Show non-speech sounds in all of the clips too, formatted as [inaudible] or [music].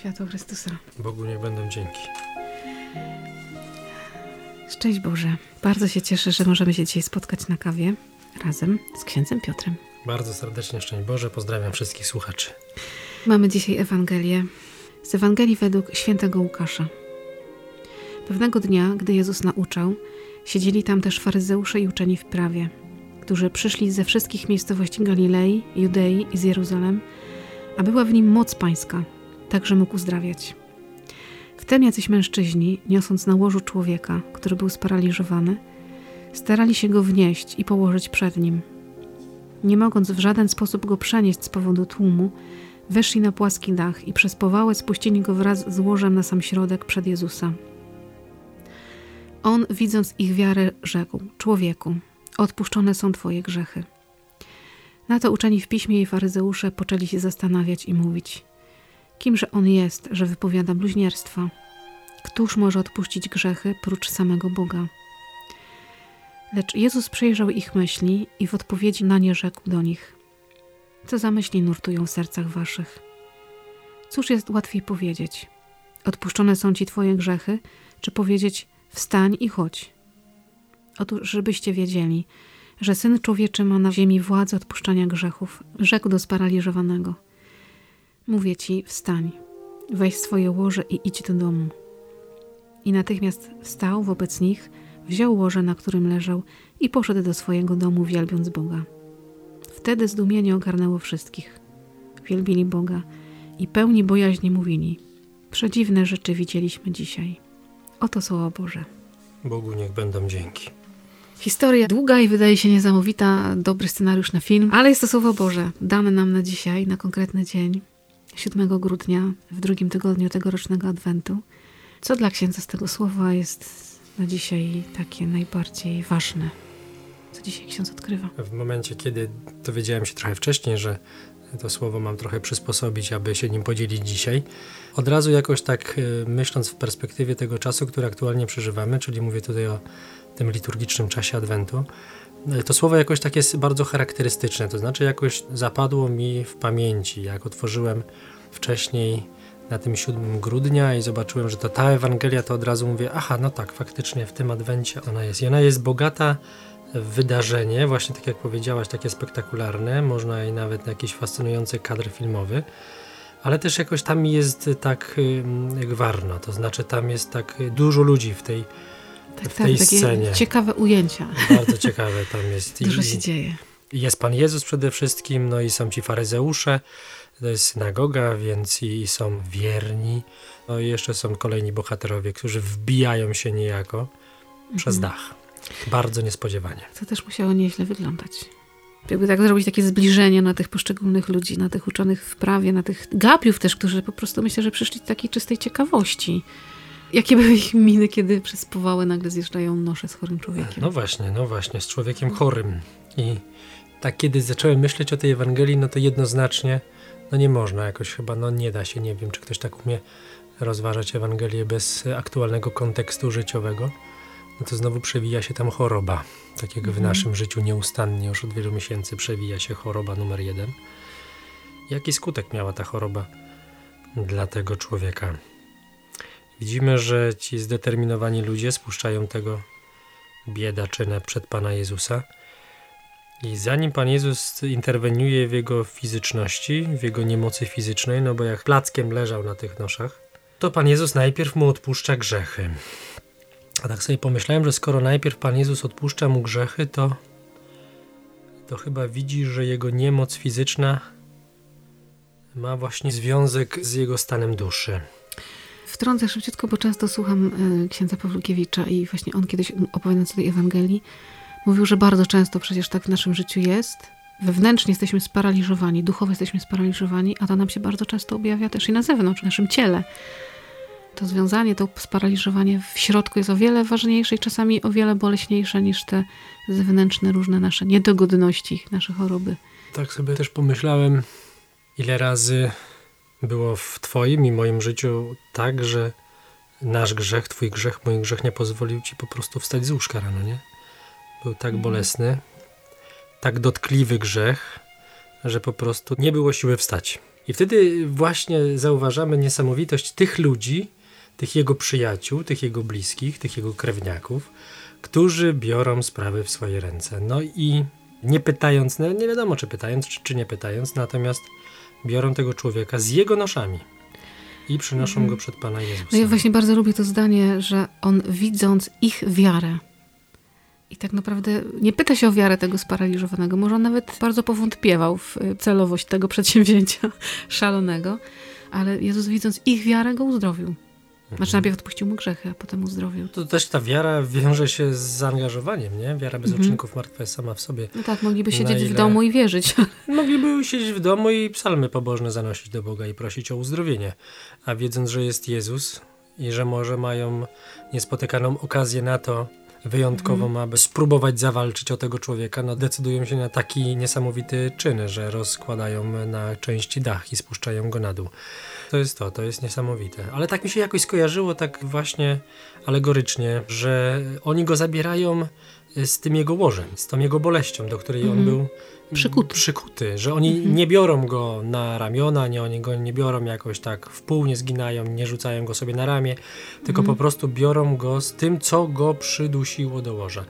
Światło Chrystusa. Bogu niech będą dzięki. Szczęść Boże. Bardzo się cieszę, że możemy się dzisiaj spotkać na kawie razem z księdzem Piotrem. Bardzo serdecznie szczęść Boże. Pozdrawiam wszystkich słuchaczy. Mamy dzisiaj Ewangelię z Ewangelii według świętego Łukasza. Pewnego dnia, gdy Jezus nauczał, siedzieli tam też faryzeusze i uczeni w prawie, którzy przyszli ze wszystkich miejscowości Galilei, Judei i z Jeruzalem, a była w nim moc pańska, tak że mógł uzdrawiać. Wtem jacyś mężczyźni, niosąc na łożu człowieka, który był sparaliżowany, starali się go wnieść i położyć przed nim. Nie mogąc w żaden sposób go przenieść z powodu tłumu, weszli na płaski dach i przez powałę spuścili go wraz z łożem na sam środek przed Jezusa. On, widząc ich wiarę, rzekł: Człowieku, odpuszczone są Twoje grzechy. Na to uczeni w piśmie i faryzeusze poczęli się zastanawiać i mówić: Kimże on jest, że wypowiada bluźnierstwa? Któż może odpuścić grzechy prócz samego Boga? Lecz Jezus przejrzał ich myśli i w odpowiedzi na nie rzekł do nich: Co za myśli nurtują w sercach waszych? Cóż jest łatwiej powiedzieć? Odpuszczone są ci twoje grzechy, czy powiedzieć: Wstań i chodź? Otóż, żebyście wiedzieli, że syn człowieczy ma na ziemi władzę odpuszczania grzechów, rzekł do sparaliżowanego: Mówię ci, wstań, weź swoje łoże i idź do domu. I natychmiast wstał wobec nich, wziął łoże, na którym leżał i poszedł do swojego domu, wielbiąc Boga. Wtedy zdumienie ogarnęło wszystkich. Wielbili Boga i pełni bojaźni mówili: Przedziwne rzeczy widzieliśmy dzisiaj. Oto słowa Boże. Bogu niech będą dzięki. Historia długa i wydaje się niesamowita, dobry scenariusz na film, ale jest to słowo Boże, dane nam na dzisiaj, na konkretny dzień, 7 grudnia, w drugim tygodniu tegorocznego Adwentu. Co dla księdza z tego słowa jest na dzisiaj takie najbardziej ważne? Co dzisiaj ksiądz odkrywa? W momencie, kiedy dowiedziałem się trochę wcześniej, że to słowo mam trochę przysposobić, aby się nim podzielić dzisiaj. Od razu jakoś tak y, myśląc w perspektywie tego czasu, który aktualnie przeżywamy, czyli mówię tutaj o tym liturgicznym czasie Adwentu, y, to słowo jakoś tak jest bardzo charakterystyczne, to znaczy jakoś zapadło mi w pamięci, jak otworzyłem wcześniej na tym 7 grudnia i zobaczyłem, że to ta Ewangelia, to od razu mówię, aha, no tak, faktycznie w tym Adwencie ona jest. I ona jest bogata wydarzenie, właśnie tak jak powiedziałaś, takie spektakularne, można i nawet jakiś fascynujący kadr filmowy, ale też jakoś tam jest tak gwarno, to znaczy tam jest tak dużo ludzi w tej, Tak, w tak, tej takie scenie. ciekawe ujęcia. Bardzo [laughs] ciekawe tam jest. Dużo I- się dzieje. jest Pan Jezus przede wszystkim, no i są ci faryzeusze, to jest synagoga, więc i są wierni. No i jeszcze są kolejni bohaterowie, którzy wbijają się niejako przez Mhm. dach. Bardzo niespodziewanie. To też musiało nieźle wyglądać. Jakby tak zrobić takie zbliżenie na tych poszczególnych ludzi, na tych uczonych w prawie, na tych gapiów też, którzy po prostu myślę, że przyszli z takiej czystej ciekawości. Jakie były ich miny, kiedy przez powałę nagle zjeżdżają nosze z chorym człowiekiem? No właśnie, no właśnie, z człowiekiem chorym. I tak kiedy zacząłem myśleć o tej Ewangelii, no to jednoznacznie, no nie można jakoś chyba, no nie da się, nie wiem, czy ktoś tak umie rozważać Ewangelię bez aktualnego kontekstu życiowego. No to znowu przewija się tam choroba. Tak jak w Mhm. naszym życiu nieustannie już od wielu miesięcy przewija się choroba numer jeden. Jaki skutek miała ta choroba dla tego człowieka? Widzimy, że ci zdeterminowani ludzie spuszczają tego biedaczynę przed Pana Jezusa. I zanim Pan Jezus interweniuje w jego fizyczności, w jego niemocy fizycznej, no bo jak plackiem leżał na tych noszach, to Pan Jezus najpierw mu odpuszcza grzechy. A tak sobie pomyślałem, że skoro najpierw Pan Jezus odpuszcza mu grzechy, to, to chyba widzi, że jego niemoc fizyczna ma właśnie związek z jego stanem duszy. Wtrącę szybciutko, bo często słucham y, księdza Pawlukiewicza i właśnie on kiedyś opowiadając o tej Ewangelii mówił, że bardzo często przecież tak w naszym życiu jest. Wewnętrznie jesteśmy sparaliżowani, duchowo jesteśmy sparaliżowani, a to nam się bardzo często objawia też i na zewnątrz, w naszym ciele. To związanie, to sparaliżowanie w środku jest o wiele ważniejsze i czasami o wiele boleśniejsze niż te zewnętrzne różne nasze niedogodności, nasze choroby. Tak sobie też pomyślałem, ile razy było w Twoim i moim życiu tak, że nasz grzech, Twój grzech, mój grzech nie pozwolił Ci po prostu wstać z łóżka rano, nie? był tak mhm. bolesny, tak dotkliwy grzech, że po prostu nie było siły wstać. I wtedy właśnie zauważamy niesamowitość tych ludzi, tych jego przyjaciół, tych jego bliskich, tych jego krewniaków, którzy biorą sprawy w swoje ręce. No i nie pytając, no nie wiadomo czy pytając, czy, czy nie pytając, natomiast biorą tego człowieka z jego noszami i przynoszą mhm. go przed Pana Jezusa. No ja właśnie bardzo lubię to zdanie, że on widząc ich wiarę i tak naprawdę nie pyta się o wiarę tego sparaliżowanego, może on nawet bardzo powątpiewał w celowość tego przedsięwzięcia [laughs] szalonego, ale Jezus widząc ich wiarę go uzdrowił. Znaczy najpierw odpuścił mu grzechy, a potem uzdrowił. To też ta wiara wiąże się z zaangażowaniem, nie? Wiara bez mhm. uczynków martwa jest sama w sobie. No tak, mogliby siedzieć ile... w domu i wierzyć. [laughs] Mogliby siedzieć w domu i psalmy pobożne zanosić do Boga i prosić o uzdrowienie. A wiedząc, że jest Jezus i że może mają niespotykaną okazję na to, wyjątkową, mm. aby spróbować zawalczyć o tego człowieka, no decydują się na taki niesamowity czyn, że rozkładają na części dach i spuszczają go na dół. To jest to, to jest niesamowite. Ale tak mi się jakoś skojarzyło, tak właśnie alegorycznie, że oni go zabierają z tym jego łożem, z tą jego boleścią, do której mm. on mhm. był przykuty. przykuty że oni mm -hmm. nie biorą go na ramiona, nie, oni go nie biorą jakoś tak w pół, nie zginają, nie rzucają go sobie na ramię, tylko mm po prostu biorą go z tym, co go przydusiło do łoża.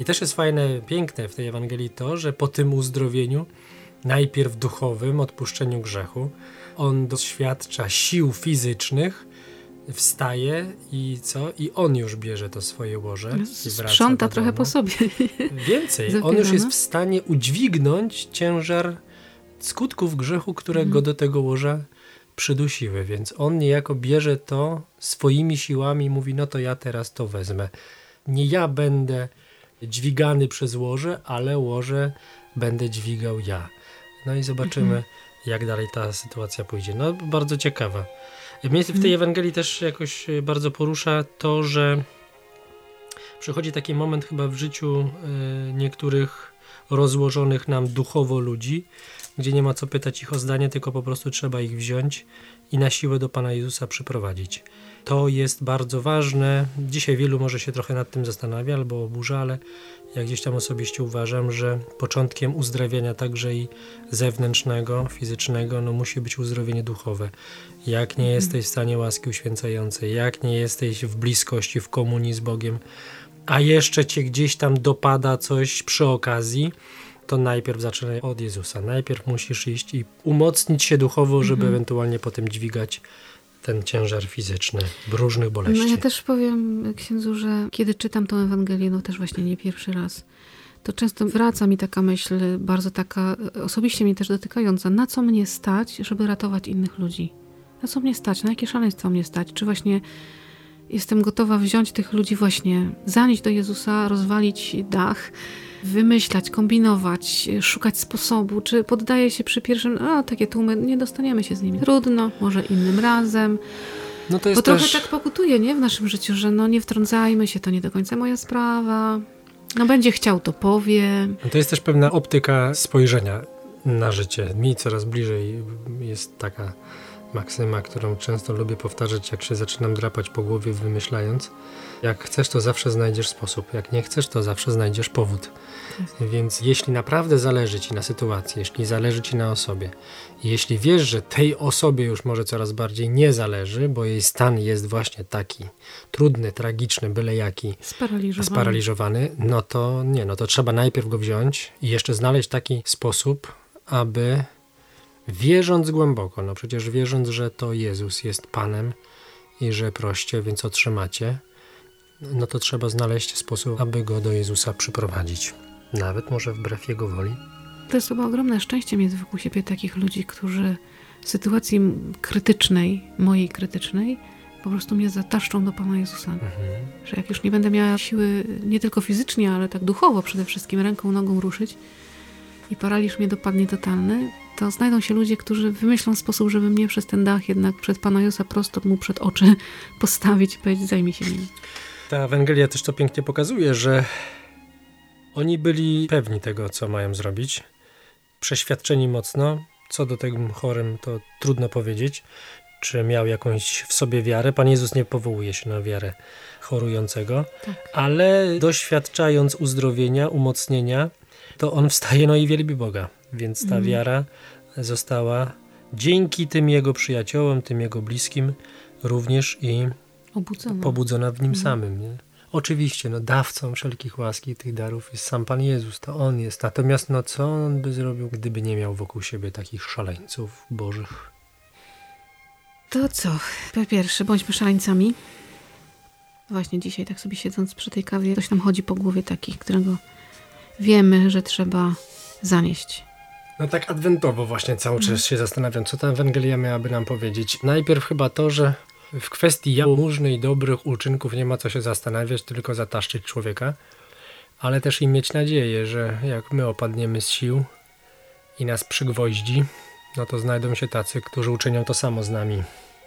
I też jest fajne, piękne w tej Ewangelii to, że po tym uzdrowieniu, najpierw duchowym, odpuszczeniu grzechu, on doświadcza sił fizycznych, wstaje i co? I on już bierze to swoje łoże i Sprząta trochę po sobie. Więcej, [laughs] on już jest w stanie udźwignąć ciężar skutków grzechu, które go do tego łoża przydusiły, więc on niejako bierze to swoimi siłami i mówi, no to ja teraz to wezmę. Nie ja będę dźwigany przez łoże, ale łoże będę dźwigał ja. No i zobaczymy, -hmm. jak dalej ta sytuacja pójdzie. No bardzo ciekawa. Mnie w tej mhm. Ewangelii też jakoś e, bardzo porusza to, że przychodzi taki moment chyba w życiu e, niektórych rozłożonych nam duchowo ludzi, gdzie nie ma co pytać ich o zdanie, tylko po prostu trzeba ich wziąć i na siłę do Pana Jezusa przyprowadzić. To jest bardzo ważne. Dzisiaj wielu może się trochę nad tym zastanawia albo oburza, ale ja gdzieś tam osobiście uważam, że początkiem uzdrawiania także i zewnętrznego, fizycznego, no musi być uzdrowienie duchowe. Jak nie mhm. jesteś w stanie łaski uświęcającej, jak nie jesteś w bliskości, w komunii z Bogiem, a jeszcze cię gdzieś tam dopada coś przy okazji, to najpierw zaczynaj od Jezusa. Najpierw musisz iść i umocnić się duchowo, żeby mhm. ewentualnie potem dźwigać ten ciężar fizyczny różnych boleści. No ja też powiem księdzu, że kiedy czytam tę Ewangelię, no też właśnie nie pierwszy raz, to często wraca mi taka myśl, bardzo taka osobiście mnie też dotykająca, na co mnie stać, żeby ratować innych ludzi? Na co mnie stać? Na jakie szaleństwo mnie stać? Czy właśnie jestem gotowa wziąć tych ludzi właśnie, zanieść do Jezusa, rozwalić dach, wymyślać, kombinować, szukać sposobu, czy poddaje się przy pierwszym, a takie tłumy, nie dostaniemy się z nimi. Trudno, może innym razem. No to jest Bo trochę też... tak pokutuje, nie, w naszym życiu, że no nie wtrącajmy się, to nie do końca moja sprawa. No będzie chciał, to powie. No to jest też pewna optyka spojrzenia na życie. Mi coraz bliżej jest taka maksyma, którą często lubię powtarzać, jak się zaczynam drapać po głowie, wymyślając. Jak chcesz, to zawsze znajdziesz sposób. Jak nie chcesz, to zawsze znajdziesz powód. Więc jeśli naprawdę zależy Ci na sytuacji, jeśli zależy Ci na osobie, jeśli wiesz, że tej osobie już może coraz bardziej nie zależy, bo jej stan jest właśnie taki trudny, tragiczny, byle jaki, sparaliżowany. sparaliżowany, no to nie, no to trzeba najpierw go wziąć i jeszcze znaleźć taki sposób, aby wierząc głęboko, no przecież wierząc, że to Jezus jest Panem i że proście, więc otrzymacie, no to trzeba znaleźć sposób, aby go do Jezusa przyprowadzić. Nawet może wbrew Jego woli. To jest chyba ogromne szczęście mieć wokół siebie takich ludzi, którzy w sytuacji krytycznej, mojej krytycznej, po prostu mnie zataszczą do Pana Jezusa. Mhm. Że jak już nie będę miała siły nie tylko fizycznie, ale tak duchowo przede wszystkim ręką, nogą ruszyć i paraliż mnie dopadnie totalny, to znajdą się ludzie, którzy wymyślą sposób, żeby mnie przez ten dach jednak przed Pana Jezusa prosto mu przed oczy [laughs] postawić i powiedzieć, zajmij się nim. Ta Ewangelia też to pięknie pokazuje, że oni byli pewni tego, co mają zrobić, przeświadczeni mocno. Co do tego chorym, to trudno powiedzieć. czy miał jakąś w sobie wiarę. Pan Jezus nie powołuje się na wiarę chorującego, Tak. ale doświadczając uzdrowienia, umocnienia, to on wstaje no i wielbi Boga. Więc ta Mhm. wiara została dzięki tym jego przyjaciołom, tym jego bliskim również i Obudzona. pobudzona w nim Mhm. samym. Nie? Oczywiście, no, dawcą wszelkich łaski i tych darów jest sam Pan Jezus, to On jest. Natomiast no, co On by zrobił, gdyby nie miał wokół siebie takich szaleńców bożych? To co? Po pierwsze, bądźmy szaleńcami. Właśnie dzisiaj, tak sobie siedząc przy tej kawie, coś nam chodzi po głowie takich, którego wiemy, że trzeba zanieść. No tak adwentowo właśnie cały czas się zastanawiam, co ta Ewangelia miałaby nam powiedzieć. Najpierw chyba to, że w kwestii jałmużny i dobrych uczynków nie ma co się zastanawiać, tylko zataszczyć człowieka, ale też i mieć nadzieję, że jak my opadniemy z sił i nas przygwoździ, no to znajdą się tacy, którzy uczynią to samo z nami.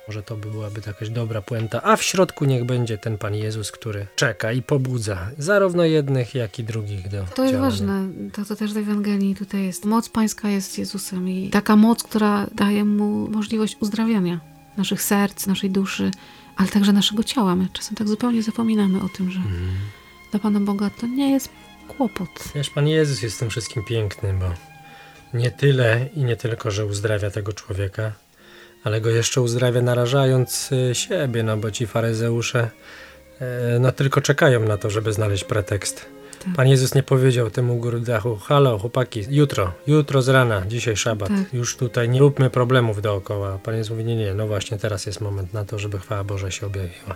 Może to by byłaby jakaś dobra puenta, a w środku niech będzie ten Pan Jezus, który czeka i pobudza zarówno jednych, jak i drugich do To jest działania. ważne. To, to też w Ewangelii tutaj jest. Moc Pańska jest Jezusem i taka moc, która daje Mu możliwość uzdrawiania naszych serc, naszej duszy, ale także naszego ciała. My czasem tak zupełnie zapominamy o tym, że Mhm. dla Pana Boga to nie jest kłopot. Wiesz, Pan Jezus jest tym wszystkim piękny, bo nie tyle i nie tylko, że uzdrawia tego człowieka, ale go jeszcze uzdrawia narażając y, siebie, no bo ci faryzeusze e, no tylko czekają na to, żeby znaleźć pretekst. Tak. Pan Jezus nie powiedział temu górdachu, halo chłopaki, jutro, jutro z rana, dzisiaj szabat, Tak. już tutaj nie róbmy problemów dookoła. Pan Jezus mówi, nie, nie, no właśnie teraz jest moment na to, żeby chwała Boża się objawiła.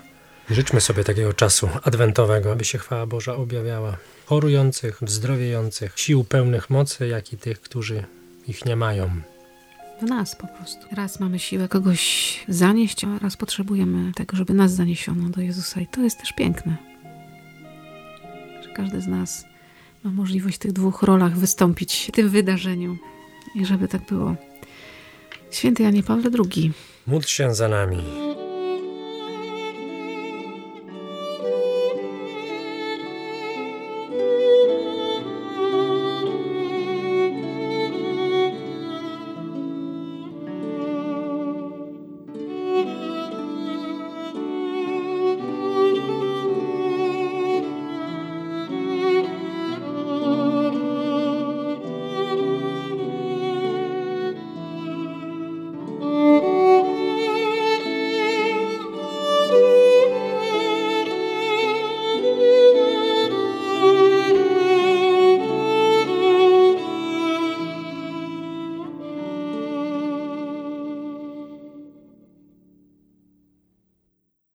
Życzmy sobie takiego czasu adwentowego, aby się chwała Boża objawiała. Chorujących, zdrowiejących, sił pełnych mocy, jak i tych, którzy ich nie mają. W nas po prostu. Raz mamy siłę kogoś zanieść, a raz potrzebujemy tego, żeby nas zaniesiono do Jezusa. I to jest też piękne. Że każdy z nas ma możliwość w tych dwóch rolach wystąpić w tym wydarzeniu. I żeby tak było. Święty Janie Pawle II. Módl się za nami.